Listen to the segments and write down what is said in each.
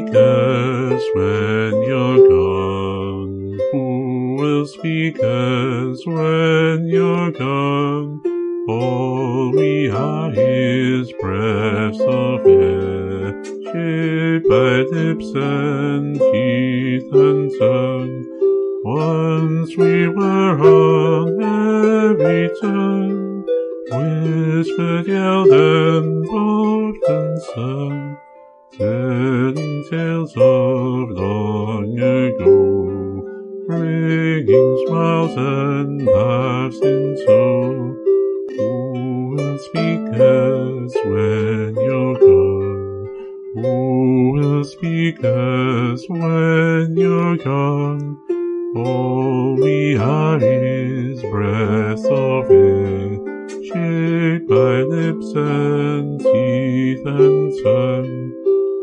speak when you're gone? Who will speak us when you're gone? All we are is breaths of air, shaped by lips and teeth and tongue. Once we were on every tongue, whispered, yelled, and and sung, telling tales of long ago, bringing smiles and laughs in tow. Who will speak us when you're gone? Who will speak us when you're gone? All we are is breath of air, shaped by lips and teeth and tongue.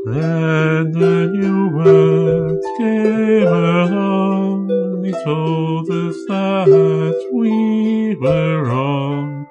Then the new words came along, they told us that we were wrong.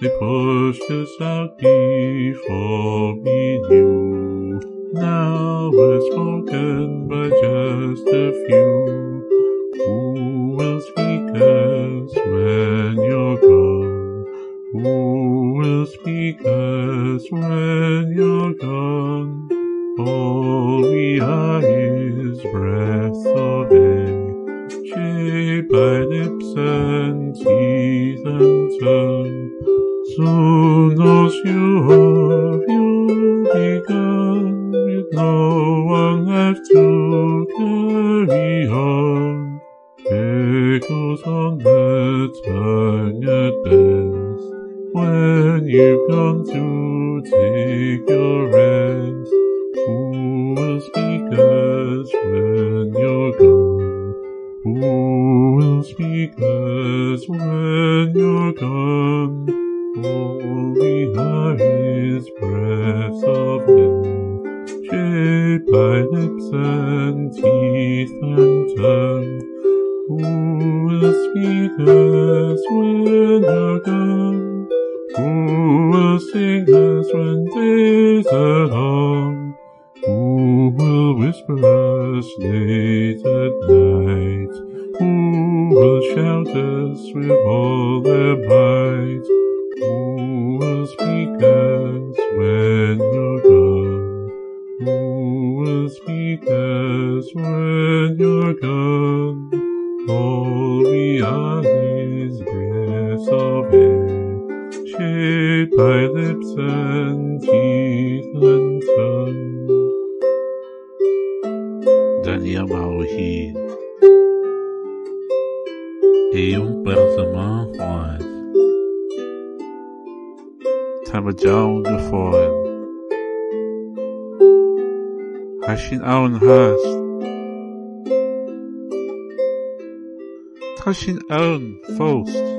They pushed us out before we knew. Now we're spoken by just a few. Who will speak us when you're gone? Who will speak us when you're gone? We are is breath of air, shaped by lips and teeth and tongue. Soon those you of you begun, with no one left to carry on. Echoes on the tongue at best, when you've gone to take your rest. Who will speak us when you're gone? We are is breaths of air, shaped by lips and teeth and tongue. Who will speak us when you're gone? Who will sing us when days are long? Who will whisper us night? Who will shout us with all their might? Who will speak us when you're gone? Who will speak us when you're gone? All we are is breaths of air, shaped by lips and teeth and tongue. Daniel Maruhi Eu Bergamã Royal Tabajal de Foil Hashin Aun Hurst Hashin Aun Faust